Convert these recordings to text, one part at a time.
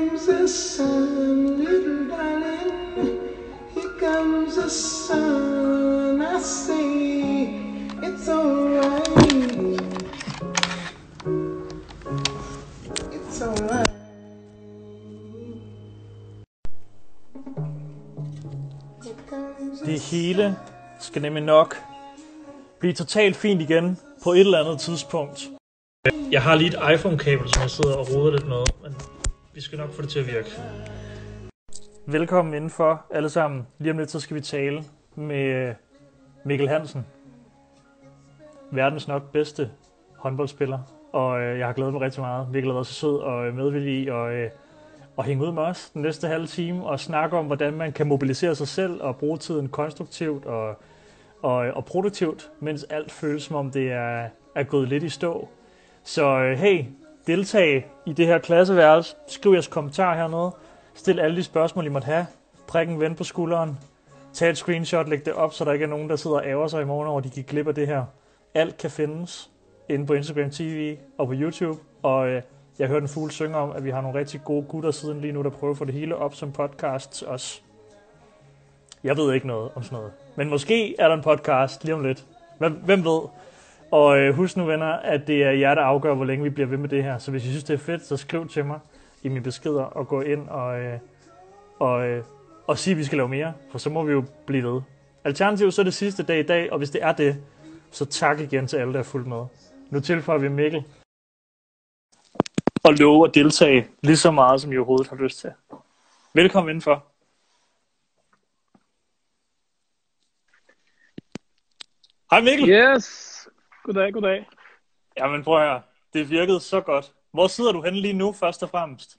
comes the sun, little darling. Here comes the sun. I say it's alright. It's alright. Det hele skal nemlig nok blive totalt fint igen på et eller andet tidspunkt. Jeg har lige et iPhone-kabel, som jeg sidder og roder lidt med, men vi skal nok få det til at virke. Velkommen indenfor alle sammen. Lige om lidt, så skal vi tale med Mikkel Hansen. Verdens nok bedste håndboldspiller. Og øh, jeg har glædet mig rigtig meget. Mikkel har været så sød og øh, medvillig i og, øh, hænge ud med os den næste halve time og snakke om, hvordan man kan mobilisere sig selv og bruge tiden konstruktivt og, og, og produktivt, mens alt føles som om det er, er gået lidt i stå. Så øh, hey, deltage i det her klasseværelse. Skriv jeres kommentar hernede. Stil alle de spørgsmål, I måtte have. Prik en ven på skulderen. Tag et screenshot, læg det op, så der ikke er nogen, der sidder og ærger sig i morgen over, at de gik glip af det her. Alt kan findes inde på Instagram TV og på YouTube. Og øh, jeg hørte en fugl synge om, at vi har nogle rigtig gode gutter siden lige nu, der prøver at få det hele op som podcast os. Jeg ved ikke noget om sådan noget. Men måske er der en podcast lige om lidt. Hvem, hvem ved? Og øh, husk nu venner, at det er jer, der afgør, hvor længe vi bliver ved med det her. Så hvis I synes, det er fedt, så skriv til mig i mine beskeder og gå ind og, øh, og, øh, og sige, at vi skal lave mere. For så må vi jo blive ved. Alternativt så er det sidste dag i dag, og hvis det er det, så tak igen til alle, der er fuldt med. Nu tilføjer vi Mikkel. Og love at deltage lige så meget, som I overhovedet har lyst til. Velkommen indenfor. Hej Mikkel. Yes. Goddag, goddag. Jamen prøv høre. Det virkede så godt. Hvor sidder du henne lige nu, først og fremmest?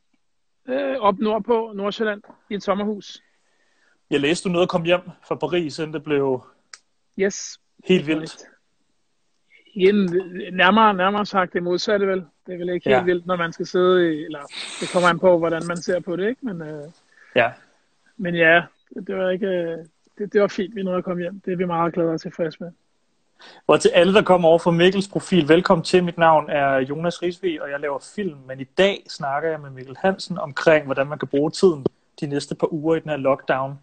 Øh, op nordpå, Nordsjælland, i et sommerhus. Jeg læste, du nåede at komme hjem fra Paris, inden det blev Yes. helt vildt. Igen, nærmere, nærmere sagt det modsatte vel. Det er vel ikke helt Ja. vildt, når man skal sidde i, eller det kommer an på, hvordan man ser på det, ikke? Men, øh, Ja. men ja, det var ikke, øh, det, det var fint, vi nåede at komme hjem. Det er vi meget glade og tilfredse med. Og til alle, der kommer over fra Mikkels profil, velkommen til. Mit navn er Jonas Risvig, og jeg laver film. Men i dag snakker jeg med Mikkel Hansen omkring, hvordan man kan bruge tiden de næste par uger i den her lockdown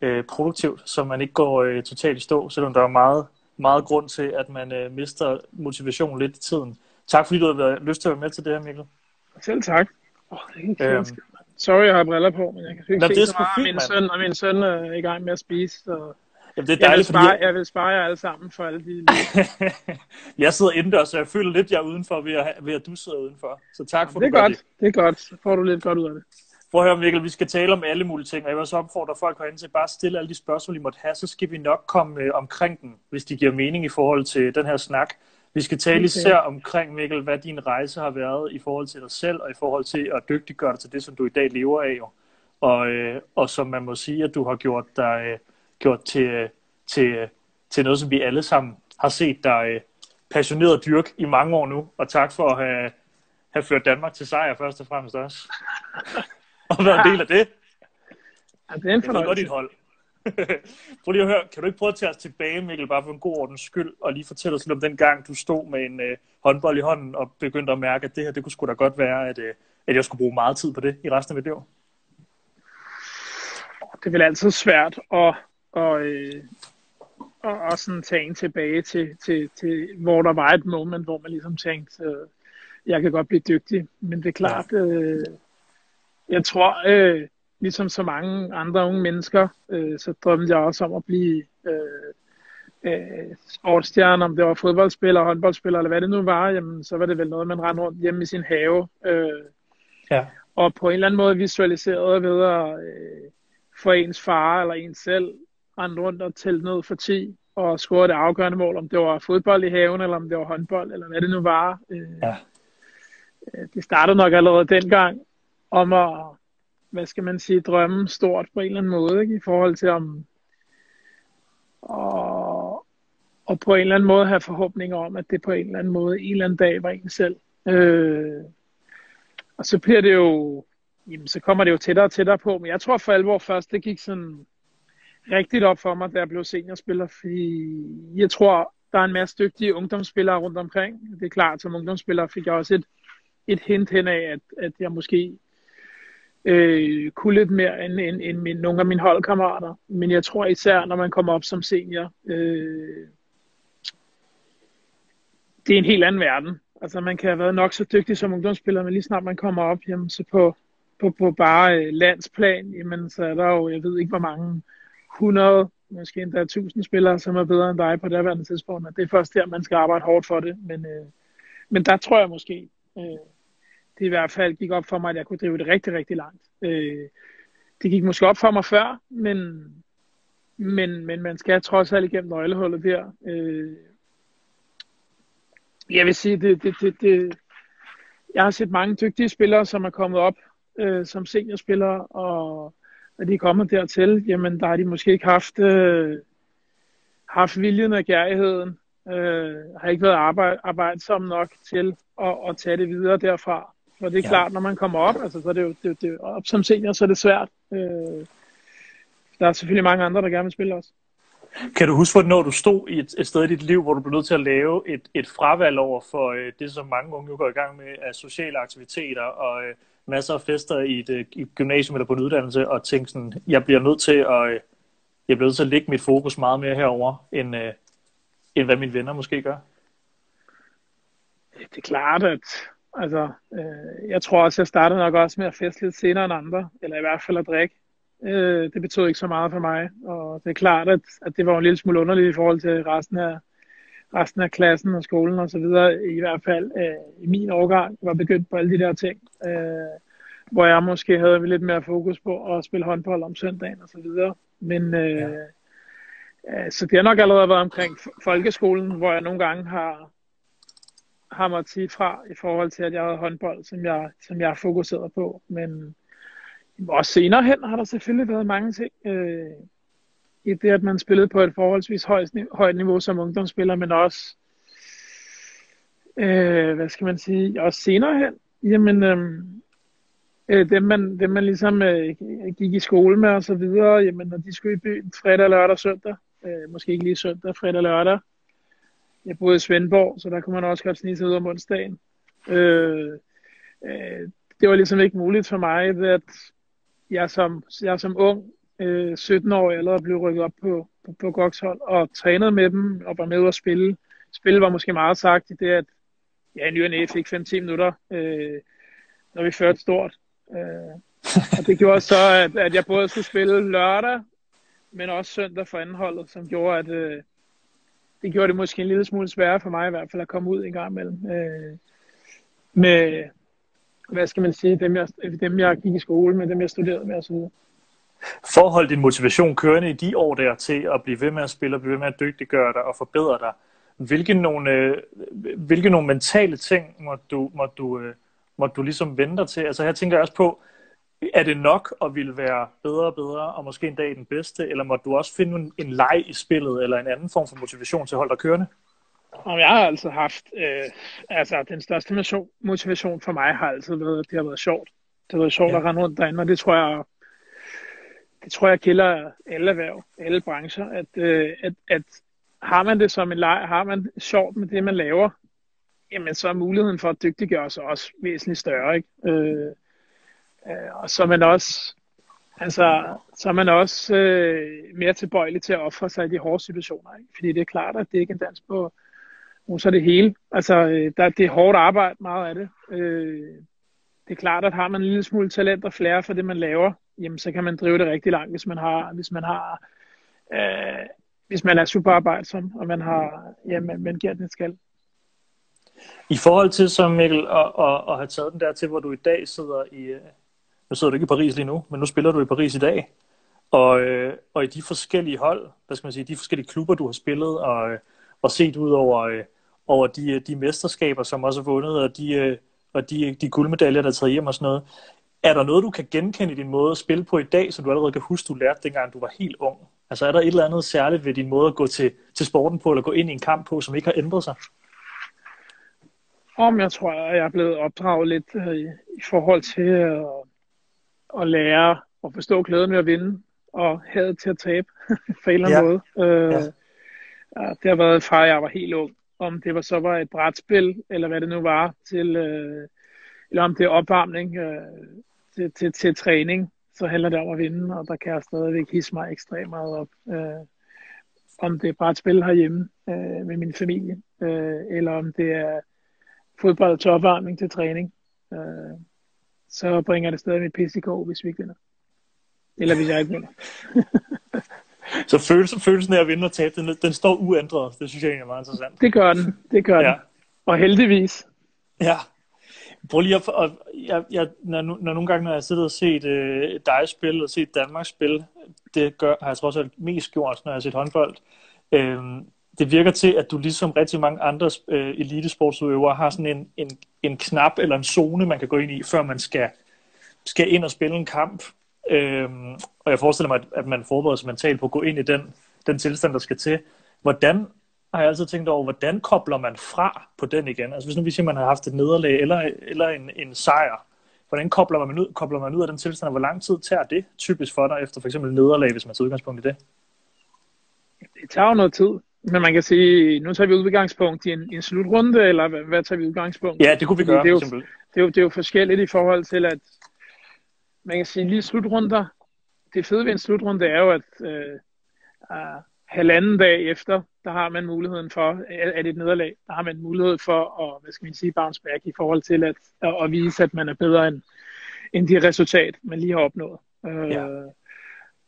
øh, produktivt, så man ikke går øh, totalt i stå, selvom der er meget, meget grund til, at man øh, mister motivation lidt i tiden. Tak fordi du har været, lyst til at være med til det her, Mikkel. Selv tak. Åh, det er Øhm. Sorry, jeg har briller på, men jeg kan ikke Nå, se det er så meget. fint, min søn, og min søn er i gang med at spise, så Jamen, det er jeg vil, dejligt, fordi spare, jeg, vil spare jer alle sammen for alle de... jeg sidder indendørs, så jeg føler lidt, jeg er udenfor, ved at, ved at du sidder udenfor. Så tak for, det er du gør godt, det er godt. Så får du lidt godt ud af det. Prøv at høre, Mikkel, vi skal tale om alle mulige ting, og jeg vil også opfordre folk herinde til bare at stille alle de spørgsmål, I måtte have, så skal vi nok komme øh, omkring den, hvis de giver mening i forhold til den her snak. Vi skal tale Okay. især omkring, Mikkel, hvad din rejse har været i forhold til dig selv, og i forhold til at dygtiggøre dig til det, som du i dag lever af. Jo. Og, øh, og som man må sige, at du har gjort dig øh, gjort til, øh, til, øh, til noget, som vi alle sammen har set dig øh, passioneret dyrk i mange år nu. Og tak for at have, have ført Danmark til sejr først og fremmest også. og været en del af det. Ja, det er en Jeg ved godt fornøjelse. dit hold. Prøv lige at høre, kan du ikke prøve at tage os tilbage, Mikkel, bare for en god ordens skyld, og lige fortælle os lidt om den gang, du stod med en øh, håndbold i hånden og begyndte at mærke, at det her, det kunne sgu da godt være, at, øh, at jeg skulle bruge meget tid på det i resten af mit liv. det er vel altid svært at, og, øh, og, og sådan tage en tilbage til, til, til, hvor der var et moment, hvor man ligesom tænkte, øh, jeg kan godt blive dygtig. Men det er klart, øh, jeg tror, øh, ligesom så mange andre unge mennesker, øh, så drømte jeg også om at blive øh, øh, sportsstjerne, om det var fodboldspiller, håndboldspiller, eller hvad det nu var, jamen, så var det vel noget, man rendte rundt hjemme i sin have. Øh, Ja. og på en eller anden måde visualiseret ved at øh, få ens far eller ens selv rende rundt og tælle ned for 10 og score det afgørende mål, om det var fodbold i haven, eller om det var håndbold, eller hvad det nu var. Øh, Ja. øh, det startede nok allerede dengang om at, hvad skal man sige, drømme stort på en eller anden måde, ikke? i forhold til om og, og på en eller anden måde have forhåbninger om, at det på en eller anden måde en eller anden dag var en selv. Øh, og så bliver det jo, jamen så kommer det jo tættere og tættere på, men jeg tror for alvor først, det gik sådan rigtigt op for mig, da jeg blev seniorspiller, fordi jeg tror, der er en masse dygtige ungdomsspillere rundt omkring. Det er klart, som ungdomsspiller fik jeg også et, et hint hen af, at, at jeg måske øh, kunne lidt mere end, end, end min, nogle af mine holdkammerater. Men jeg tror især, når man kommer op som senior, øh, det er en helt anden verden. Altså man kan have været nok så dygtig som ungdomsspiller, men lige snart man kommer op, jamen, så på, på, på bare øh, landsplan, jamen, så er der jo, jeg ved ikke hvor mange, 100, måske endda 1000 spillere, som er bedre end dig på det tidspunkt. Og det er først der, man skal arbejde hårdt for det. Men, øh, men der tror jeg måske, øh, det i hvert fald gik op for mig, at jeg kunne drive det rigtig, rigtig langt. Øh, det gik måske op for mig før, men, men, men man skal trods alt igennem nøglehullet der. Øh, jeg vil sige, det, det, det, det, jeg har set mange dygtige spillere, som er kommet op øh, som seniorspillere, og når de er kommet dertil, jamen der har de måske ikke haft, øh, haft viljen og gærigheden, øh, har ikke været arbejde, arbejdsom nok til at, at tage det videre derfra. Og det er ja. klart, når man kommer op, altså, så er det jo det, det, op som senior, så er det svært. Øh, der er selvfølgelig mange andre, der gerne vil spille også. Kan du huske, hvornår du stod i et, et sted i dit liv, hvor du blev nødt til at lave et, et fravalg over for øh, det, som mange unge nu går i gang med af sociale aktiviteter og øh, masser af fester i et, øh, i et gymnasium eller på en uddannelse, og tænke sådan, jeg bliver nødt til at, øh, jeg bliver nødt til at lægge mit fokus meget mere herover end, øh, end hvad mine venner måske gør? Det er klart, at altså, øh, jeg tror også, jeg startede nok også med at feste lidt senere end andre, eller i hvert fald at drikke. Øh, det betød ikke så meget for mig, og det er klart, at, at det var en lille smule underligt i forhold til resten af, resten af klassen og skolen og så videre, i hvert fald øh, i min årgang, var begyndt på alle de der ting, øh, hvor jeg måske havde lidt mere fokus på at spille håndbold om søndagen og så videre. Men øh, ja. øh, så det har nok allerede været omkring folkeskolen, hvor jeg nogle gange har, har måttet sige fra i forhold til, at jeg havde håndbold, som jeg, som jeg fokuseret på. Men også senere hen har der selvfølgelig været mange ting. Øh, i det, at man spillede på et forholdsvis højt, højt niveau som ungdomsspiller, men også, øh, hvad skal man sige, også senere hen. Jamen, øhm, øh, dem, man, dem man ligesom øh, gik i skole med og så videre, jamen, når de skulle i byen fredag, lørdag og søndag, øh, måske ikke lige søndag, fredag, lørdag, jeg boede i Svendborg, så der kunne man også godt snige sig ud om onsdagen. Øh, øh, det var ligesom ikke muligt for mig, at jeg som, jeg som ung, øh, 17-årig, allerede blev rykket op på, på, på Gokshold og trænede med dem og var med at spille. Spil var måske meget sagt i det, at ja, ny og fik 5-10 minutter, øh, når vi førte stort. Øh, og det gjorde så, at, at jeg både skulle spille lørdag, men også søndag for anholdet, som gjorde, at øh, det gjorde det måske en lille smule sværere for mig i hvert fald at komme ud en gang imellem. Øh, med, hvad skal man sige, dem jeg, dem jeg gik i skole med, dem jeg studerede med osv. For at holde din motivation kørende i de år der til at blive ved med at spille og blive ved med at dygtiggøre dig og forbedre dig, hvilke nogle, øh, hvilke nogle mentale ting må du, må du, øh, må du ligesom vente til? Altså her tænker jeg også på, er det nok at ville være bedre og bedre, og måske en dag den bedste, eller må du også finde en, en leg i spillet, eller en anden form for motivation til at holde dig kørende? Og jeg har altså haft, øh, altså den største motivation for mig har altid været, at det har været sjovt. Det har været sjovt ja. at rende rundt derinde, og det tror jeg, det tror jeg gælder alle erhverv, alle brancher, at, øh, at, at har man det som en leg, har man sjovt med det, man laver, jamen så er muligheden for at dygtiggøre sig også væsentligt større. Ikke? Øh, øh, og så er man også, altså, så er man også øh, mere tilbøjelig til at ofre sig i de hårde situationer. Ikke? Fordi det er klart, at det ikke er dans på så er det hele. Altså, øh, der, det er hårdt arbejde, meget af det. Øh, det er klart, at har man en lille smule talent og flere for det, man laver, jamen, så kan man drive det rigtig langt, hvis man har, hvis man har, øh, hvis man er super arbejdsom, og man har, jamen, man giver den skal. I forhold til så Mikkel, at, at, at have taget den der til, hvor du i dag sidder i, øh, nu sidder du ikke i Paris lige nu, men nu spiller du i Paris i dag, og, øh, og i de forskellige hold, hvad skal man sige, de forskellige klubber, du har spillet, og, øh, og set ud over, over de, de mesterskaber, som også er vundet, og de, og de, de guldmedaljer, der er taget hjem og sådan noget. Er der noget, du kan genkende i din måde at spille på i dag, som du allerede kan huske, du lærte dengang, du var helt ung? Altså er der et eller andet særligt ved din måde at gå til, til sporten på, eller gå ind i en kamp på, som ikke har ændret sig? Om jeg tror, at jeg er blevet opdraget lidt øh, i, i forhold til at, at lære og forstå glæden ved at vinde, og have til at tabe på en eller anden ja. måde. Øh, ja. Det har været fra jeg var helt ung. Om det var så var et brætspil, eller hvad det nu var, til, øh, eller om det er opvarmning øh, til, til, til træning, så handler det om at vinde, og der kan jeg stadigvæk hisse mig ekstremt meget op. Øh, om det er bare et spil herhjemme øh, med min familie, øh, eller om det er fodbold til opvarmning til træning, øh, så bringer det stadig mit pis i går, hvis vi ikke vinder. Eller hvis jeg ikke vinder. Så følelsen, følelsen af at vinde og tabe, den, den står uændret. Det synes jeg egentlig er meget interessant. Det gør den, det gør ja. den. Og heldigvis. Ja. Prøv lige at, og jeg, jeg, når, når nogle gange, når jeg sidder og set øh, dig spille og set Danmark spille, det gør, har jeg trods alt mest gjort, når jeg har set håndbold. Øh, det virker til, at du ligesom rigtig mange andre øh, elitesportsudøvere har sådan en, en, en knap eller en zone, man kan gå ind i, før man skal, skal ind og spille en kamp. Øh, og jeg forestiller mig, at man forbereder sig mentalt på at gå ind i den, den tilstand, der skal til. Hvordan har jeg altid tænkt over, hvordan kobler man fra på den igen? Altså hvis nu vi siger, at man har haft et nederlag eller, eller en, en sejr, hvordan kobler man, ud, kobler man ud af den tilstand, og hvor lang tid tager det typisk for dig efter for eksempel nederlag, hvis man tager udgangspunkt i det? Det tager jo noget tid. Men man kan sige, nu tager vi udgangspunkt i en, en slutrunde, eller hvad, hvad tager vi udgangspunkt Ja, det kunne vi gøre, det er, jo, simpelthen. det, er jo, det er jo forskelligt i forhold til, at man kan sige, lige slutrunder, det fede ved en slutrunde er jo, at øh, halvanden dag efter, der har man muligheden for, at et nederlag, der har man mulighed for at, hvad skal man sige, bounce back i forhold til at, at, vise, at man er bedre end, end de resultat, man lige har opnået. Øh, ja.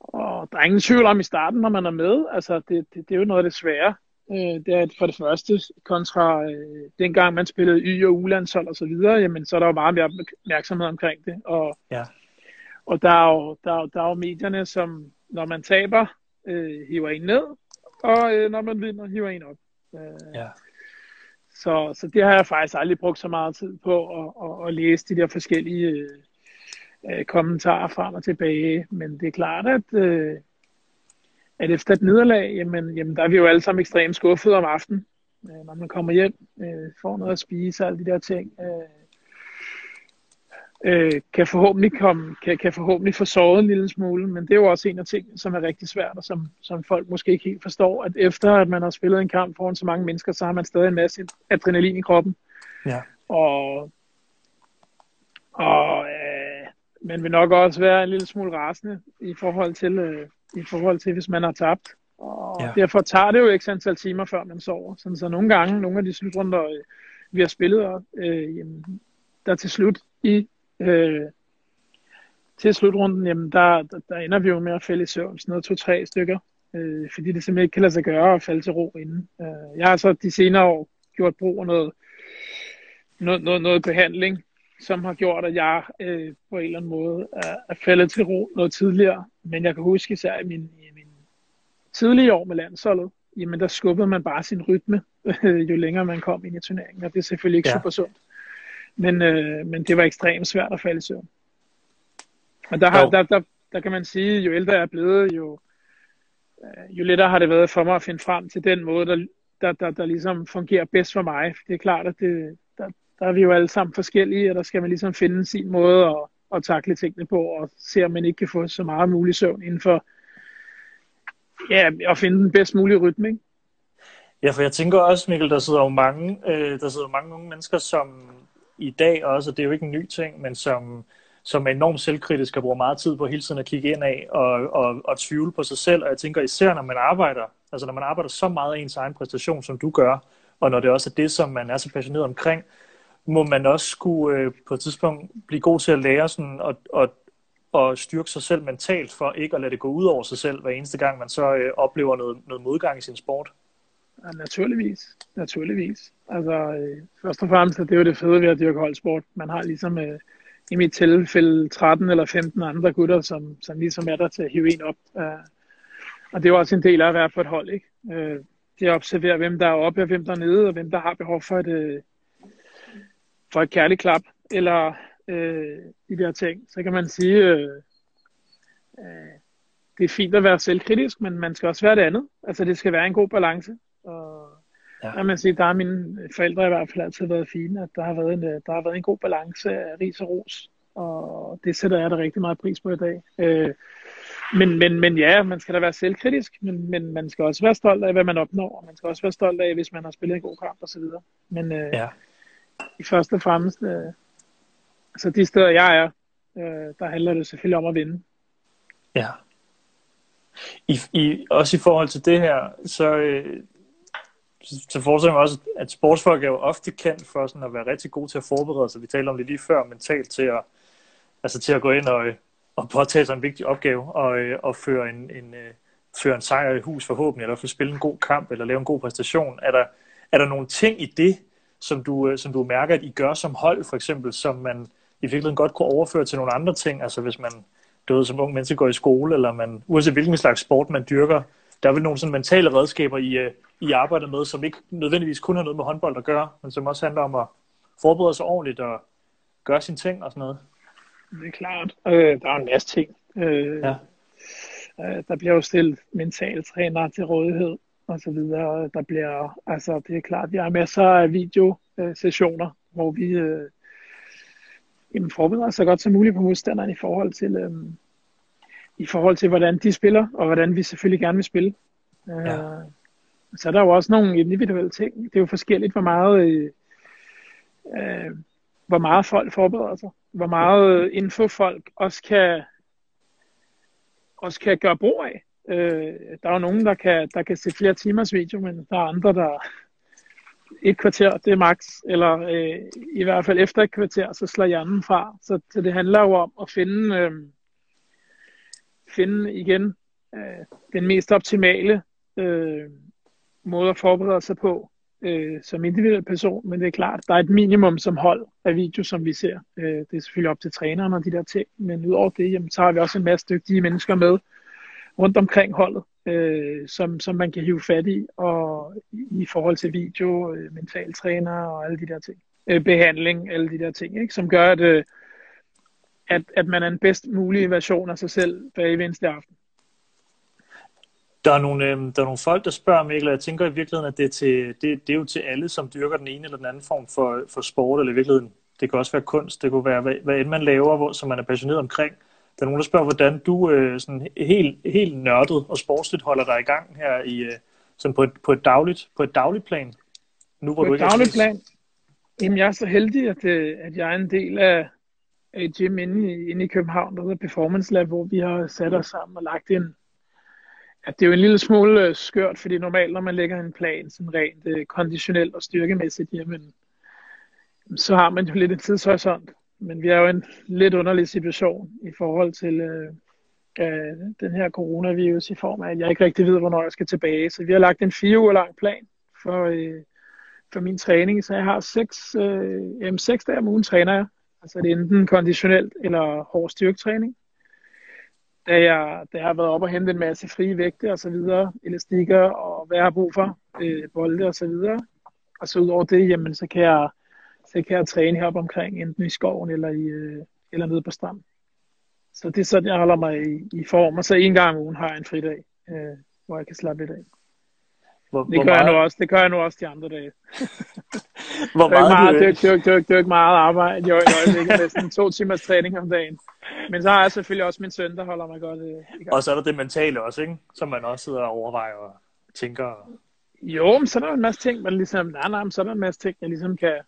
Og der er ingen tvivl om i starten, når man er med, altså det, det, det er jo noget af det svære. Øh, det er for det første kontra øh, dengang man spillede Y- og U-landshold og så videre, jamen så er der jo meget mere opmærksomhed omkring det. Og, ja. og der, er jo, der, er, der er jo medierne, som når man taber, øh, hiver en ned, og øh, når man vinder, hiver en op. Øh, ja. Så, så det har jeg faktisk aldrig brugt så meget tid på at, at, at læse de der forskellige øh, kommentarer frem og tilbage. Men det er klart, at, øh, at efter et nederlag, jamen, jamen, der er vi jo alle sammen ekstremt skuffede om aftenen. Øh, når man kommer hjem, øh, får noget at spise og alle de der ting. Øh, øh, kan forhåbentlig komme, kan, kan forhåbentlig få sovet en lille smule, men det er jo også en af tingene, som er rigtig svært, og som, som folk måske ikke helt forstår, at efter at man har spillet en kamp foran så mange mennesker, så har man stadig en masse adrenalin i kroppen. Ja. Og, og øh, man vil nok også være en lille smule rasende i forhold til, øh, i forhold til hvis man har tabt. Og ja. derfor tager det jo ikke antal timer, før man sover. Sådan, så nogle gange, nogle af de slutrunder, øh, vi har spillet, øh, jamen, der til slut i øh, til slutrunden, jamen der, der, der ender vi jo med at falde i søvn, sådan noget to-tre stykker, øh, fordi det simpelthen ikke kan lade sig gøre at falde til ro inden. Øh, jeg har så de senere år gjort brug af noget, noget, noget, noget behandling, som har gjort, at jeg øh, på en eller anden måde er, er faldet til ro noget tidligere. Men jeg kan huske især i min, i min tidlige år med landsholdet, jamen der skubbede man bare sin rytme, øh, jo længere man kom ind i turneringen, og det er selvfølgelig ikke ja. super sundt. Men, øh, men det var ekstremt svært at falde i søvn. Og der, har, der, der, der kan man sige, jo ældre jeg er blevet, jo, øh, jo lettere har det været for mig at finde frem til den måde, der, der, der, der ligesom fungerer bedst for mig. Det er klart, at det, der, der er vi jo alle sammen forskellige, og der skal man ligesom finde sin måde at, at takle tingene på, og se om man ikke kan få så meget mulig søvn inden for ja, at finde den bedst mulige rytme. Ikke? Ja, for jeg tænker også, Mikkel, der sidder jo mange, øh, der sidder mange unge mennesker, som i dag også, og det er jo ikke en ny ting, men som, som er enormt selvkritisk og bruger meget tid på hele tiden at kigge ind af og, og, og tvivle på sig selv. Og jeg tænker især, når man arbejder, altså når man arbejder så meget af ens egen præstation, som du gør, og når det også er det, som man er så passioneret omkring, må man også skulle øh, på et tidspunkt blive god til at lære sådan, og, og, og styrke sig selv mentalt for ikke at lade det gå ud over sig selv, hver eneste gang man så øh, oplever noget, noget modgang i sin sport. Ja, naturligvis. Naturligvis. Altså, øh, først og fremmest er det jo det fede ved at dyrke holdsport. Man har ligesom øh, i mit tilfælde 13 eller 15 andre gutter, som, som ligesom er der til at hive en op. Øh, og det er jo også en del af at være på et hold, ikke? Øh, det er at observere, hvem der er oppe og hvem der er nede, og hvem der har behov for et, øh, for et kærligt klap, eller øh, de der ting. Så kan man sige, øh, øh, det er fint at være selvkritisk, men man skal også være det andet. Altså det skal være en god balance. Og ja. jeg man sige, der har mine forældre i hvert fald altid været fine, at der har været en, der har været en god balance af ris og ros. Og det sætter jeg da rigtig meget pris på i dag. Øh, men, men, men ja, man skal da være selvkritisk, men, men man skal også være stolt af, hvad man opnår, og man skal også være stolt af, hvis man har spillet en god kamp osv. Men øh, ja. i første og fremmest, øh, altså de steder jeg er, Øh, der handler det selvfølgelig om at vinde. Ja. I, i, også i forhold til det her, så, øh, så, så forestiller mig også, at sportsfolk er jo ofte kendt for sådan at være rigtig gode til at forberede sig. Vi talte om det lige før, mentalt til at, altså til at gå ind og, og påtage sig en vigtig opgave og, øh, og føre en, en, øh, føre en sejr i hus forhåbentlig, eller få spille en god kamp, eller lave en god præstation. Er der, er der nogle ting i det, som du, øh, som du mærker, at I gør som hold, for eksempel, som man i virkeligheden godt kunne overføre til nogle andre ting? Altså hvis man, du ved, som ung menneske går i skole, eller man, uanset hvilken slags sport man dyrker, der er vel nogle sådan mentale redskaber, I, øh, I arbejder med, som ikke nødvendigvis kun har noget med håndbold at gøre, men som også handler om at forberede sig ordentligt og gøre sine ting og sådan noget. Det er klart. Øh, der er en masse ting. Øh, ja. øh, der bliver jo stillet mentaltræner til rådighed og så videre. Der bliver, altså det er klart, vi har masser af videosessioner, hvor vi øh, jamen, forbereder os så godt som muligt på modstanderen i forhold til, øh, i forhold til, hvordan de spiller, og hvordan vi selvfølgelig gerne vil spille. Ja. Øh, så er der jo også nogle individuelle ting. Det er jo forskelligt, hvor meget, øh, øh, hvor meget folk forbereder sig. Hvor meget info folk også kan, også kan gøre brug af. Øh, der er jo nogen, der kan, der kan se flere timers video, men der er andre, der et kvarter, det er max, eller øh, i hvert fald efter et kvarter, så slår hjernen fra. Så, så det handler jo om at finde, øh, finde igen øh, den mest optimale øh, måde at forberede sig på øh, som individuel person, men det er klart, der er et minimum som hold af video, som vi ser. Øh, det er selvfølgelig op til træneren og de der ting, men udover det, jamen, så har vi også en masse dygtige mennesker med rundt omkring holdet, øh, som, som man kan hive fat i, og i forhold til video, øh, mentaltræner og alle de der ting. Øh, behandling, alle de der ting, ikke? som gør, at, øh, at, at man er en bedst mulige version af sig selv hver eneste aften. Der er, nogle, øh, der er nogle folk, der spørger, Mikkel, og jeg tænker i virkeligheden, at det er, til, det, det er jo til alle, som dyrker den ene eller den anden form for, for sport, eller i virkeligheden, det kan også være kunst, det kunne være, hvad, hvad end man laver, hvor, som man er passioneret omkring. Der er nogen, der spørger, hvordan du øh, sådan helt, helt nørdet og sportsligt holder dig i gang her i, øh, sådan på, et, på, et dagligt, på et dagligt plan. Nu, hvor på du et dagligt plan? Jamen, jeg er så heldig, at, øh, at jeg er en del af et gym inde i, inde i København, der hedder Performance Lab, hvor vi har sat os sammen og lagt en, at det er jo en lille smule øh, skørt, fordi normalt, når man lægger en plan, sådan rent øh, konditionelt og styrkemæssigt, jamen, så har man jo lidt en tidshorisont. Men vi er jo en lidt underlig situation i forhold til øh, øh, den her coronavirus i form af, at jeg ikke rigtig ved, hvornår jeg skal tilbage. Så vi har lagt en fire uger lang plan for, øh, for min træning, så jeg har seks, øh, jamen, seks dage om ugen træner jeg. Altså det er enten konditionelt eller hård styrketræning da jeg, da jeg har været op og hente en masse frie vægte og så videre, elastikker og hvad jeg har brug for, øh, bolde og så videre. Og så ud over det, jamen, så kan jeg, så kan jeg træne heroppe omkring, enten i skoven eller, i, øh, eller nede på stranden. Så det er sådan, jeg holder mig i, i form. Og så en gang om ugen har jeg en fridag, øh, hvor jeg kan slappe lidt af. Hvor, det, gør meget... jeg nu også, det gør jeg nu også de andre dage. hvor det, er meget, det, er, det, er, det, er, det er ikke meget arbejde. Jo, i øjeblikket næsten to timers træning om dagen. Men så har jeg selvfølgelig også min søn, der holder mig godt øh, i gang. Og så er der det mentale også, ikke? Som man også sidder og overvejer og tænker. Jo, men så er der en masse ting, man ligesom, nej, nej, så er der en masse ting, jeg ligesom kan,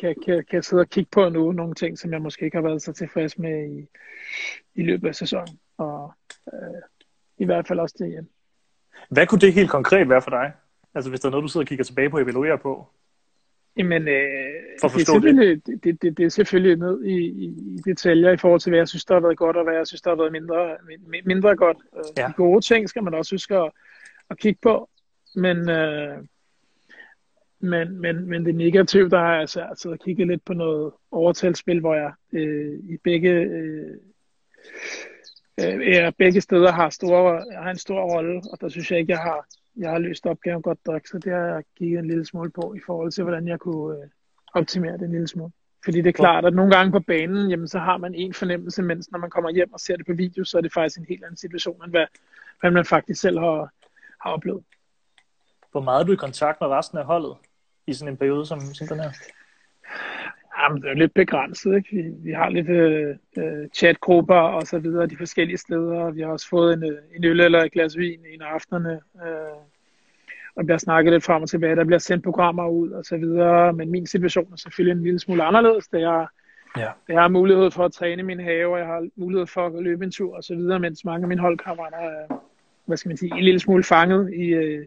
kan, kan, kan sidde og kigge på nu. Nogle ting, som jeg måske ikke har været så tilfreds med i, i løbet af sæsonen. Og øh, i hvert fald også det hjem. Hvad kunne det helt konkret være for dig? Altså hvis der er noget, du sidder og kigger tilbage på og evaluerer på? Jamen, øh, for at det, er selvfølgelig, det, det, det, det er selvfølgelig ned i, i, detaljer i forhold til, hvad jeg synes, der har været godt, og hvad jeg synes, der har været mindre, mindre godt. Øh, ja. De gode ting skal man også huske at, at kigge på, men, øh, men, men, men det negative, der har jeg altså, altså kigget lidt på noget overtalsspil, hvor jeg øh, i begge øh, øh, begge steder har, store, har en stor rolle, og der synes jeg ikke, jeg har, jeg har løst opgaven godt nok, så det har jeg kigget en lille smule på i forhold til, hvordan jeg kunne øh, optimere det en lille smule. Fordi det er klart, at nogle gange på banen, jamen, så har man en fornemmelse, mens når man kommer hjem og ser det på video, så er det faktisk en helt anden situation, end hvad, hvad man faktisk selv har, har oplevet. Hvor meget er du i kontakt med resten af holdet i sådan en periode som, som den her? Jamen, det er lidt begrænset. Ikke? Vi, vi har lidt øh, øh, chatgrupper og så videre de forskellige steder. Vi har også fået en, øh, en øl eller et glas vin en af aftenerne. Øh, og bliver snakket lidt frem og tilbage. Der bliver sendt programmer ud og så videre. Men min situation er selvfølgelig en lille smule anderledes, da jeg Ja. Jeg har mulighed for at træne min have, og jeg har mulighed for at løbe en tur og så videre, mens mange af mine holdkammerater er, hvad skal man sige, en lille smule fanget i, øh,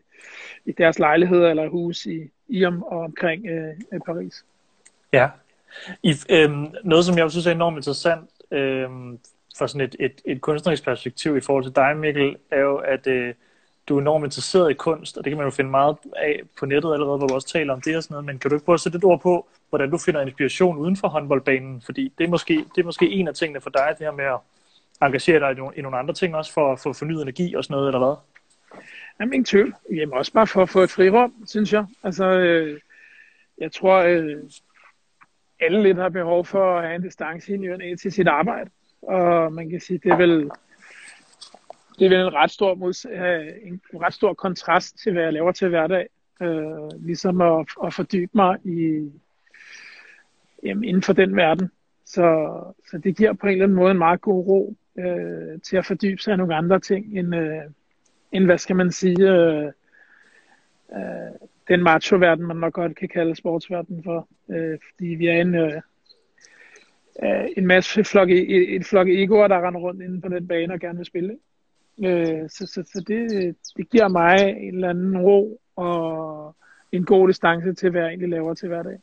i deres lejligheder eller hus i, i om, og omkring øh, Paris. Ja. I, øhm, noget, som jeg synes er enormt interessant øhm, fra sådan et, et, et kunstnerisk perspektiv i forhold til dig, Mikkel, er jo, at øh, du er enormt interesseret i kunst, og det kan man jo finde meget af på nettet allerede, hvor vi også taler om det og sådan noget, men kan du ikke prøve at sætte et ord på, hvordan du finder inspiration uden for håndboldbanen? Fordi det er måske, det er måske en af tingene for dig, det her med at engagere dig i nogle, i nogle andre ting også, for at få fornyet energi og sådan noget, eller hvad? Jamen, ingen tvivl. Jamen, også bare for at få et frirum, synes jeg. Altså, øh, jeg tror, øh, alle lidt har behov for at have en distance i nyerne til sit arbejde. Og man kan sige, det er vel, det er vel en ret stor, mods, øh, en ret stor kontrast til, hvad jeg laver til hverdag. Øh, ligesom at, at fordybe mig i, jamen, inden for den verden. Så, så det giver på en eller anden måde en meget god ro øh, til at fordybe sig i nogle andre ting, end, øh, end hvad skal man sige, øh, øh, den macho-verden, man nok godt kan kalde sportsverden for. Øh, fordi vi er en, øh, øh en masse flok, et, et flok egoer, der render rundt inde på den bane og gerne vil spille. Øh, så så, så det, det giver mig en eller anden ro og en god distance til, hvad jeg egentlig laver til hverdag.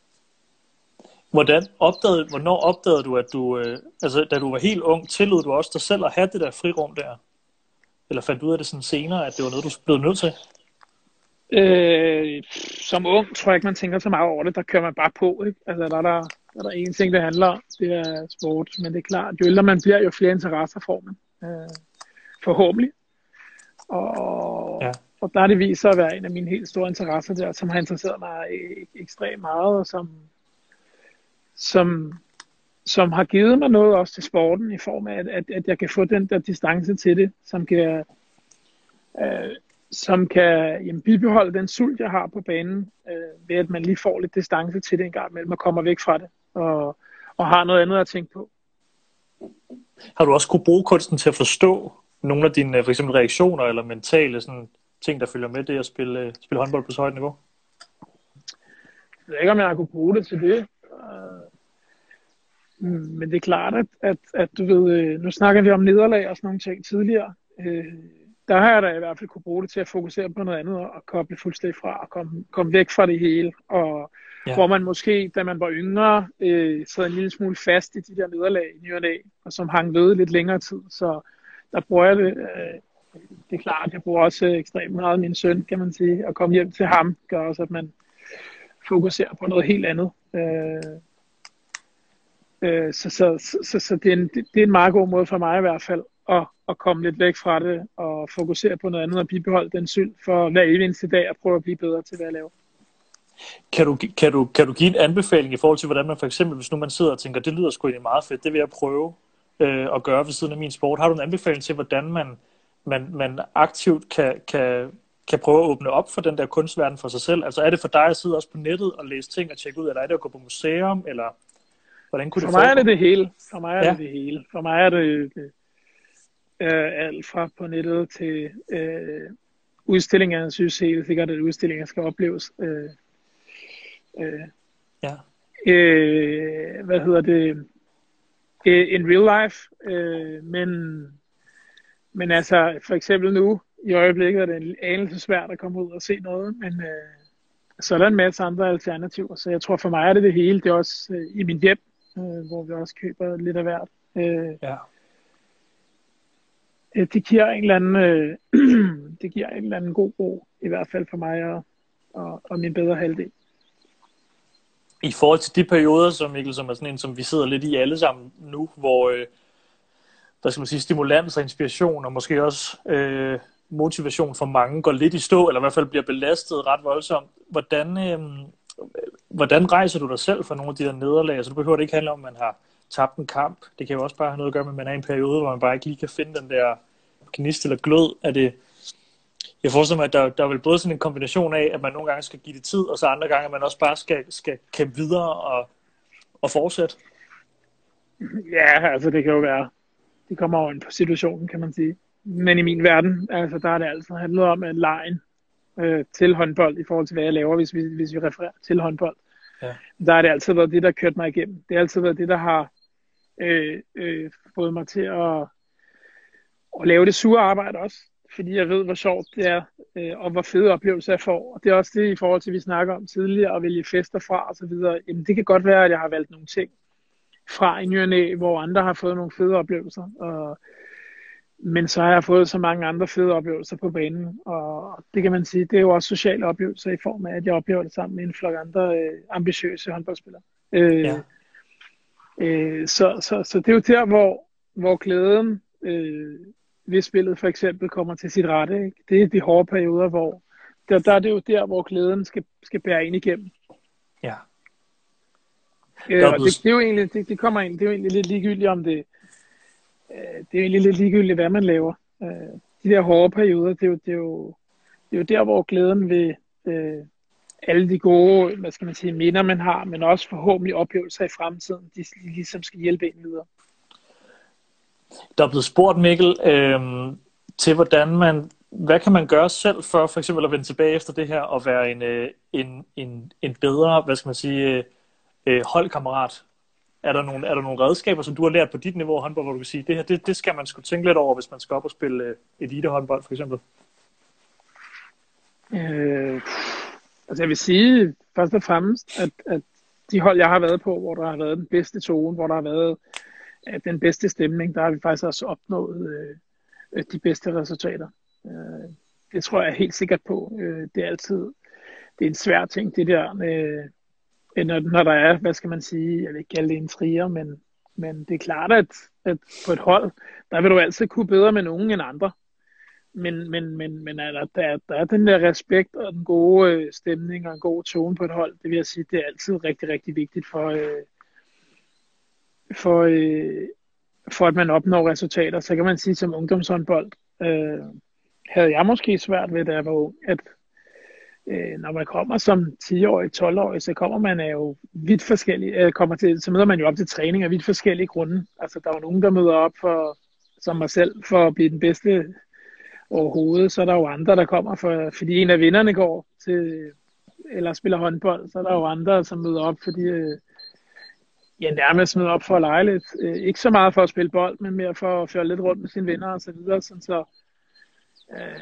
Hvordan opdagede, hvornår opdagede du, at du, øh, altså da du var helt ung, tillod du også dig selv at have det der frirum der? Eller fandt du ud af det sådan senere, at det var noget, du blev nødt til? Øh, som ung tror jeg ikke, man tænker så meget over det. Der kører man bare på. Ikke? Altså, der, er der, der er der en ting, det handler om. Det er sport. Men det er klart, jo ældre man bliver, jo flere interesser får man. Øh, forhåbentlig. Og, ja. og der er det vist sig at være en af mine helt store interesser der, som har interesseret mig e- ekstremt meget, og som, som, som har givet mig noget også til sporten, i form af, at, at, at jeg kan få den der distance til det, som kan, øh, som kan jamen, bibeholde den sult, jeg har på banen, øh, ved at man lige får lidt distance til det en gang imellem, og kommer væk fra det, og, og har noget andet at tænke på. Har du også kunne bruge kunsten til at forstå nogle af dine for eksempel reaktioner eller mentale sådan, ting, der følger med det at spille, spille håndbold på så højt niveau? Jeg ved ikke, om jeg har kunne bruge det til det. Mm, men det er klart, at, at, at du ved, øh, nu snakker vi om nederlag og sådan nogle ting tidligere. Øh, der har jeg da i hvert fald kunne bruge det til at fokusere på noget andet og koble fuldstændig fra og komme, komme væk fra det hele. Og ja. hvor man måske, da man var yngre, øh, sad en lille smule fast i de der nederlag i ny og, og som hang ved lidt længere tid. Så der bruger jeg det. Øh, det er klart, jeg bruger også ekstremt meget min søn, kan man sige. At komme hjem til ham gør også, at man fokuserer på noget helt andet. Øh, Øh, så så, så, så det, er en, det, det er en meget god måde for mig i hvert fald at, at komme lidt væk fra det og fokusere på noget andet og bibeholde den syld for hver eneste dag at prøve at blive bedre til, hvad jeg laver. Kan du, kan, du, kan du give en anbefaling i forhold til, hvordan man for eksempel, hvis nu man sidder og tænker, det lyder sgu egentlig meget fedt, det vil jeg prøve øh, at gøre ved siden af min sport. Har du en anbefaling til, hvordan man, man, man aktivt kan, kan, kan prøve at åbne op for den der kunstverden for sig selv? Altså er det for dig at sidde også på nettet og læse ting og tjekke ud, eller er det at gå på museum, eller Hvordan kunne for det mig er det det hele. For mig er ja. det det hele. For mig er det, det øh, alt fra på nettet til øh, udstillinger. Jeg synes helt sikkert, at udstillinger skal opleves. Øh, øh, ja. øh, hvad hedder det? Øh, in real life. Øh, men, men altså, for eksempel nu, i øjeblikket er det en anelse svært at komme ud og se noget, men øh, så er der en masse andre alternativer. Så jeg tror for mig er det det hele. Det er også øh, i min hjem øh, hvor vi også køber lidt af hvert. Øh, ja. Øh, det giver en eller anden, øh, det giver en eller anden god ro, i hvert fald for mig og, og, og min bedre halvdel. I forhold til de perioder, som Mikkel, som er sådan en, som vi sidder lidt i alle sammen nu, hvor øh, der skal man sige, stimulans og inspiration, og måske også øh, motivation for mange går lidt i stå, eller i hvert fald bliver belastet ret voldsomt. Hvordan, øh, hvordan rejser du dig selv for nogle af de der nederlag? Altså, du behøver det ikke handle om, at man har tabt en kamp. Det kan jo også bare have noget at gøre med, at man er i en periode, hvor man bare ikke lige kan finde den der gnist eller glød. Er det, jeg forestiller mig, at der, der er vel både sådan en kombination af, at man nogle gange skal give det tid, og så andre gange, at man også bare skal, skal kæmpe videre og, og fortsætte. Ja, altså det kan jo være. Det kommer over på situationen, kan man sige. Men i min verden, altså der er det altså handlet om, at lejen øh, til håndbold i forhold til, hvad jeg laver, hvis vi, hvis vi refererer til håndbold. Ja. Der har det altid været det, der kørt mig igennem. Det har altid været det, der har øh, øh, fået mig til at, at lave det sure arbejde også. Fordi jeg ved, hvor sjovt det er, øh, og hvor fede oplevelser jeg får. Og det er også det i forhold til, at vi snakker om tidligere, at vælge fester fra og så videre. Jamen, det kan godt være, at jeg har valgt nogle ting fra i ny hvor andre har fået nogle fede oplevelser. Og, men så har jeg fået så mange andre fede oplevelser på banen, og det kan man sige, det er jo også sociale oplevelser i form af, at jeg oplever det sammen med en flok andre øh, ambitiøse håndboldspillere. Øh, Ja øh, så, så, så det er jo der, hvor, hvor glæden øh, ved spillet for eksempel kommer til sit rette. Ikke? Det er de hårde perioder, hvor der, der er det jo der, hvor glæden skal, skal bære ind igennem. Ja. Øh, og det, det, er jo egentlig, det, det kommer ind, det er jo egentlig lidt ligegyldigt om det, øh, det er jo egentlig lidt ligegyldigt, hvad man laver. Øh, de der hårde perioder, det er jo, det er jo, det er jo der, hvor glæden ved øh, alle de gode, hvad skal man sige, minder, man har, men også forhåbentlig oplevelser i fremtiden, de ligesom skal hjælpe en videre. Der er blevet spurgt, Mikkel, øhm, til hvordan man, hvad kan man gøre selv for for eksempel at vende tilbage efter det her og være en, øh, en, en, en bedre, hvad skal man sige, øh, øh, holdkammerat? Er der, nogle, er der nogle redskaber, som du har lært på dit niveau af håndbold, hvor du kan sige, det her, det, det skal man skulle tænke lidt over, hvis man skal op og spille øh, elitehåndbold, for eksempel? Øh, altså jeg vil sige først og fremmest, at, at de hold, jeg har været på, hvor der har været den bedste tone, hvor der har været at den bedste stemning, der har vi faktisk også opnået øh, de bedste resultater. Øh, det tror jeg helt sikkert på. Øh, det er altid det er en svær ting, det der, med, når, når der er, hvad skal man sige, jeg vil ikke kalde det en trier, men, men det er klart, at, at på et hold, der vil du altid kunne bedre med nogen end andre men, men, men, men altså, der, der, der er den der respekt og den gode øh, stemning og en god tone på et hold, det vil jeg sige, det er altid rigtig, rigtig vigtigt for, øh, for, øh, for at man opnår resultater. Så kan man sige som ungdomshåndbold, øh, havde jeg måske svært ved, da jeg var ung, at øh, når man kommer som 10-årig, 12-årig, så kommer man er jo vidt forskellige, øh, kommer til, så møder man jo op til træning af vidt forskellige grunde. Altså der er jo nogen, der møder op for, som mig selv, for at blive den bedste overhovedet, så er der jo andre, der kommer, for, fordi en af vinderne går til, eller spiller håndbold, så er der jo andre, som møder op, fordi øh, ja, nærmest møder op for at lege lidt. Øh, ikke så meget for at spille bold, men mere for at føre lidt rundt med sine venner og så videre, sådan så øh,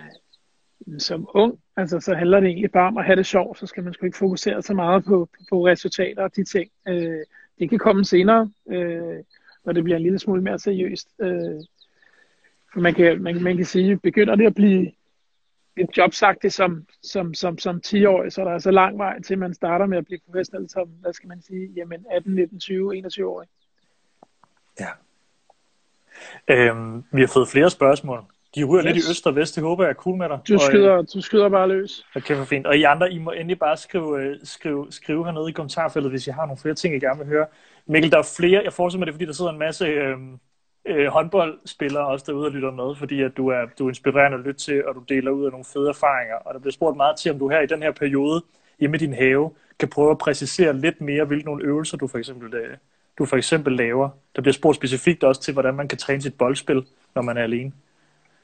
som ung, altså så handler det egentlig bare om at have det sjovt, så skal man sgu ikke fokusere så meget på, på, resultater og de ting. Øh, det kan komme senere, øh, når det bliver en lille smule mere seriøst. Øh, man kan, man, man kan sige, begynder det at blive et jobsagtigt som, som, som, som 10-årig, så er der altså lang vej til, man starter med at blive professionel som, hvad skal man sige, jamen 18, 19, 20, 21 år. Ja. Øhm, vi har fået flere spørgsmål. De ryger yes. lidt i øst og vest. Det håber jeg er cool med dig. Du Og, øh, skyder, du skyder bare løs. Okay, for fint. Og I andre, I må endelig bare skrive, øh, skrive, skrive hernede i kommentarfeltet, hvis I har nogle flere ting, I gerne vil høre. Mikkel, der er flere. Jeg forestiller mig, det er, fordi der sidder en masse øh, øh, håndboldspillere også derude og lytter med, fordi at du er, du er inspirerende at lytte til, og du deler ud af nogle fede erfaringer. Og der bliver spurgt meget til, om du her i den her periode hjemme i din have, kan prøve at præcisere lidt mere, hvilke nogle øvelser du for eksempel, øh, du for eksempel laver. Der bliver spurgt specifikt også til, hvordan man kan træne sit boldspil, når man er alene.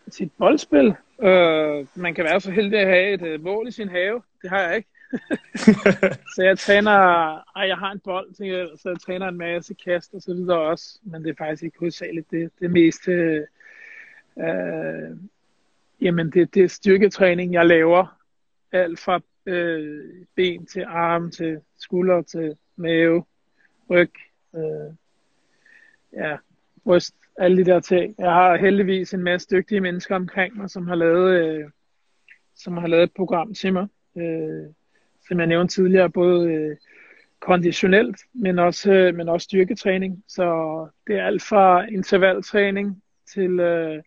Sit boldspil. Øh, man kan være så heldig at have et øh, mål i sin have. Det har jeg ikke. så jeg træner, og jeg har en bold, jeg, så jeg træner en masse kast og så videre også, men det er faktisk ikke hovedsageligt det. Det meste, øh, jamen det, det er styrketræning, jeg laver. Alt fra øh, ben til arm, til skulder, til mave, ryg, øh, ja, bryst, alle de der ting. Jeg har heldigvis en masse dygtige mennesker omkring mig, som har lavet, øh, som har lavet et program til mig, øh, som jeg nævnte tidligere, både øh, konditionelt, men også, øh, men også styrketræning. Så det er alt fra intervaltræning til, øh,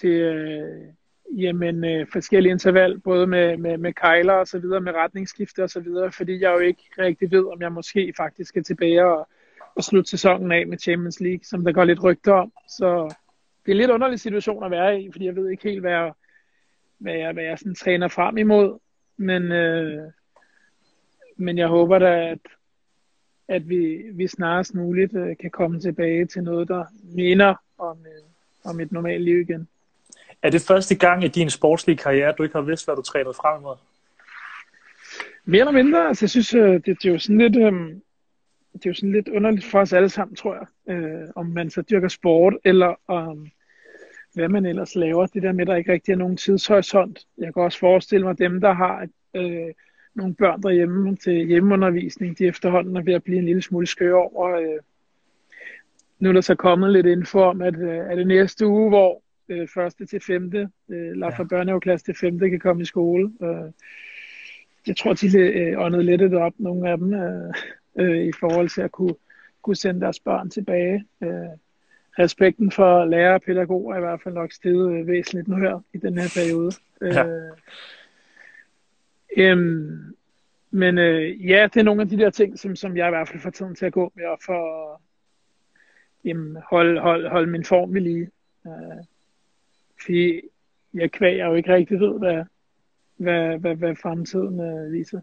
til øh, jamen, øh, forskellige interval, både med, med, med kejler og så videre, med retningsskifte og så videre, fordi jeg jo ikke rigtig ved, om jeg måske faktisk skal tilbage og, og slutte sæsonen af med Champions League, som der går lidt rygter om. Så det er en lidt underlig situation at være i, fordi jeg ved ikke helt, hvad jeg, hvad jeg, hvad jeg sådan træner frem imod. Men, øh, men jeg håber da, at, at vi, vi snarest muligt øh, kan komme tilbage til noget, der minder om, øh, om et normalt liv igen. Er det første gang i din sportslige karriere, du ikke har vidst, hvad du trænede frem imod? Mere eller mindre, altså jeg synes, øh, det, det er jo sådan lidt, øhm, det er jo sådan lidt underligt for os alle sammen, tror jeg, øh, om man så dyrker sport, eller om hvad man ellers laver. Det der med, at der ikke rigtig er nogen tidshorisont. Jeg kan også forestille mig, dem, der har øh, nogle børn derhjemme til hjemmeundervisning, de efterhånden er ved at blive en lille smule skøre over. Øh, nu er der så kommet lidt info om, at øh, er det næste uge, hvor øh, første til femte, øh, eller fra ja. børnehaveklasse til femte, kan komme i skole. Øh, jeg tror, de øh, åndede lidt op, nogle af dem, øh, øh, i forhold til at kunne, kunne sende deres børn tilbage. Øh, respekten for lærere og pædagoger er i hvert fald nok steget øh, væsentligt nu her i den her periode. Ja. Øh, øhm, men øh, ja, det er nogle af de der ting, som, som jeg i hvert fald får tiden til at gå med, og for at holde, hold, hold min form ved lige. Øh, fordi jeg kvæg, jeg jo ikke rigtig ved, hvad, hvad, hvad, hvad fremtiden øh, viser.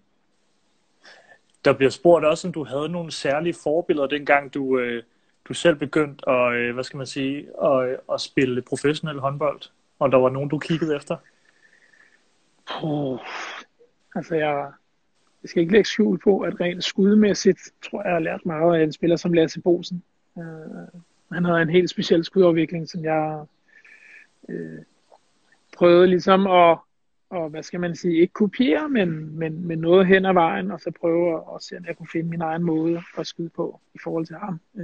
Der bliver spurgt også, om du havde nogle særlige forbilleder, dengang du, øh, du selv begyndt at, øh, hvad skal man sige, at, at spille professionel håndbold, og der var nogen, du kiggede efter? Oh, altså, jeg, jeg skal ikke lægge skjul på, at rent skudmæssigt, tror jeg, jeg har lært meget af en spiller som Lasse Bosen. Uh, øh, han havde en helt speciel skudafvikling, som jeg uh, prøvede ligesom at, og hvad skal man sige, ikke kopiere, men, men, men noget hen ad vejen, og så prøve at, at se, om jeg kunne finde min egen måde at skyde på i forhold til ham. Uh,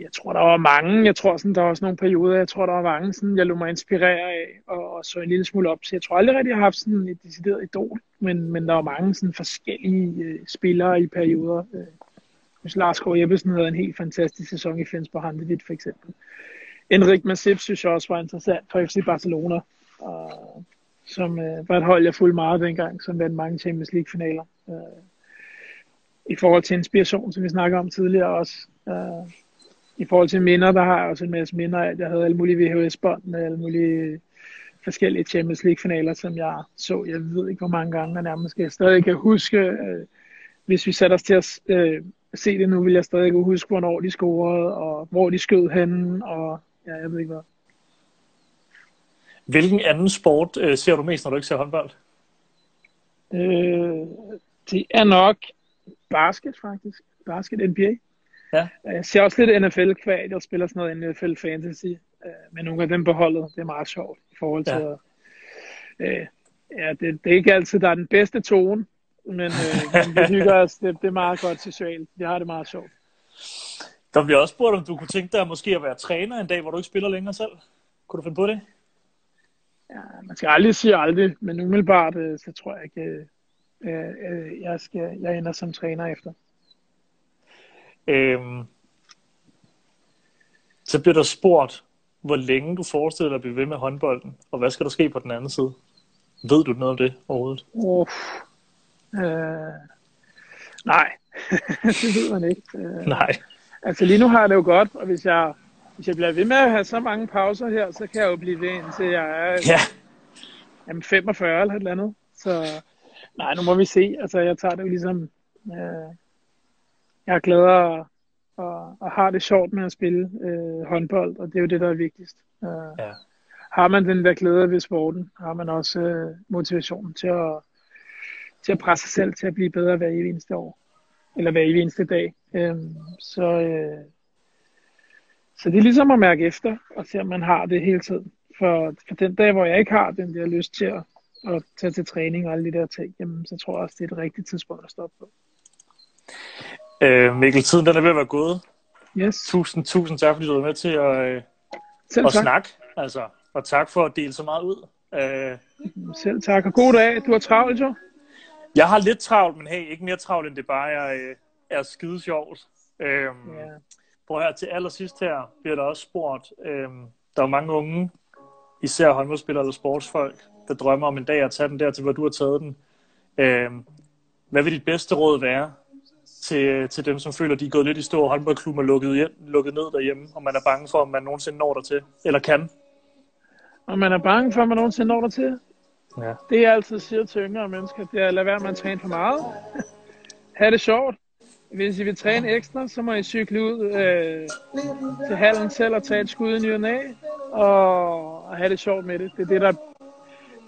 jeg tror, der var mange. Jeg tror, sådan, der var også nogle perioder, jeg tror, der var mange, sådan, jeg lå mig inspirere af, og, og så en lille smule op til. Jeg tror aldrig rigtig, jeg har haft sådan et decideret idol, men, men der var mange sådan, forskellige øh, spillere i perioder. Øh, hvis Lars K. Jeppesen havde en helt fantastisk sæson i Flensborg Handelit for eksempel. Enrik Masip synes jeg også var interessant for FC Barcelona, og, som øh, var et hold, jeg fulgte meget dengang, som vandt mange Champions League-finaler. Øh, I forhold til inspiration, som vi snakker om tidligere også. Øh, i forhold til minder, der har jeg også en masse minder af, at jeg havde alle mulige VHS-bånd med alle mulige forskellige Champions League-finaler, som jeg så, jeg ved ikke hvor mange gange, men nærmest jeg stadig kan huske, øh, hvis vi satte os til at øh, se det nu, vil jeg stadig kunne huske, hvornår de scorede, og hvor de skød henne, og ja, jeg ved ikke hvad. Hvilken anden sport øh, ser du mest, når du ikke ser håndbold? Øh, det er nok basket, faktisk. Basket NBA. Ja. Jeg ser også lidt NFL-kvad, jeg spiller sådan noget NFL Fantasy, øh, med nogle af dem på holdet. Det er meget sjovt i forhold til, ja. øh, ja, det, det er ikke altid, der er den bedste tone, men, øh, men vi hygger os. Det, det er meget godt socialt. Vi har det meget sjovt. Der bliver også spurgt, om du kunne tænke dig måske at være træner en dag, hvor du ikke spiller længere selv. Kunne du finde på det? Ja, man skal aldrig sige aldrig, men umiddelbart, øh, så tror jeg ikke, øh, øh, jeg, skal, jeg ender som træner efter. Øhm, så bliver der spurgt, hvor længe du forestiller dig at blive ved med håndbolden, og hvad skal der ske på den anden side? Ved du noget om det overhovedet? Uh, øh, nej, det ved man ikke. Øh, nej. Altså lige nu har jeg det jo godt, og hvis jeg, hvis jeg bliver ved med at have så mange pauser her, så kan jeg jo blive ved indtil jeg er ja. jamen 45 eller et eller andet. Så nej, nu må vi se. Altså jeg tager det jo ligesom... Øh, jeg er glad og, og, og har det sjovt med at spille øh, håndbold, og det er jo det, der er vigtigst. Øh, ja. Har man den der glæde ved sporten, har man også øh, motivationen til at, til at presse sig selv til at blive bedre hver eneste år, eller hver eneste dag. Øh, så, øh, så det er ligesom at mærke efter, og se om man har det hele tiden. For, for den dag, hvor jeg ikke har den der lyst til at, at tage til træning og alle de der ting, jamen, så tror jeg også, det er et rigtigt tidspunkt at stoppe på. Øh, Mikkel, tiden den er ved at være gået. Yes. Tusind, tusind tak, fordi du var med til at, øh, Selv at tak. snakke. Altså, og tak for at dele så meget ud. Øh, Selv tak, og god dag. Du har travlt, jo. jeg har lidt travlt, men hey, ikke mere travlt, end det bare er, øh, er skide sjovt. Øh. Prøv her til allersidst her, bliver der også spurgt. Øh, der er mange unge, især håndboldspillere eller sportsfolk, der drømmer om en dag at tage den der til, hvor du har taget den. Øh, hvad vil dit bedste råd være til, til dem, som føler, de er gået lidt i stå, og håndboldklubben er lukket, hjem, lukket ned derhjemme, og man er bange for, om man nogensinde når der til, eller kan? Og man er bange for, at man nogensinde når der til. Ja. Det jeg altid siger til yngre mennesker, det er at lade være med at træne for meget. Ha' det sjovt. Hvis I vil træne ekstra, så må I cykle ud øh, til hallen selv og tage et skud i ny og næ, og, og have det sjovt med det. Det er det, der, det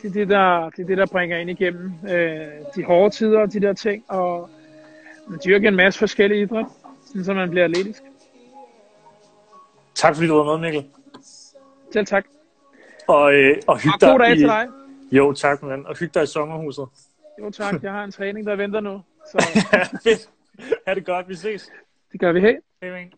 det er det, der, det er det, der bringer ind igennem øh, de hårde tider og de der ting, og man dyrker en masse forskellige idræt, så man bliver atletisk. Tak fordi du var med, Mikkel. Selv tak. Og, øh, og hyg Og god dag i, til dig. Jo, tak, man. Og hyg dig i sommerhuset. Jo tak, jeg har en træning, der venter nu, så Fedt. Ha' det godt. Vi ses. det gør vi. Hej. Hej.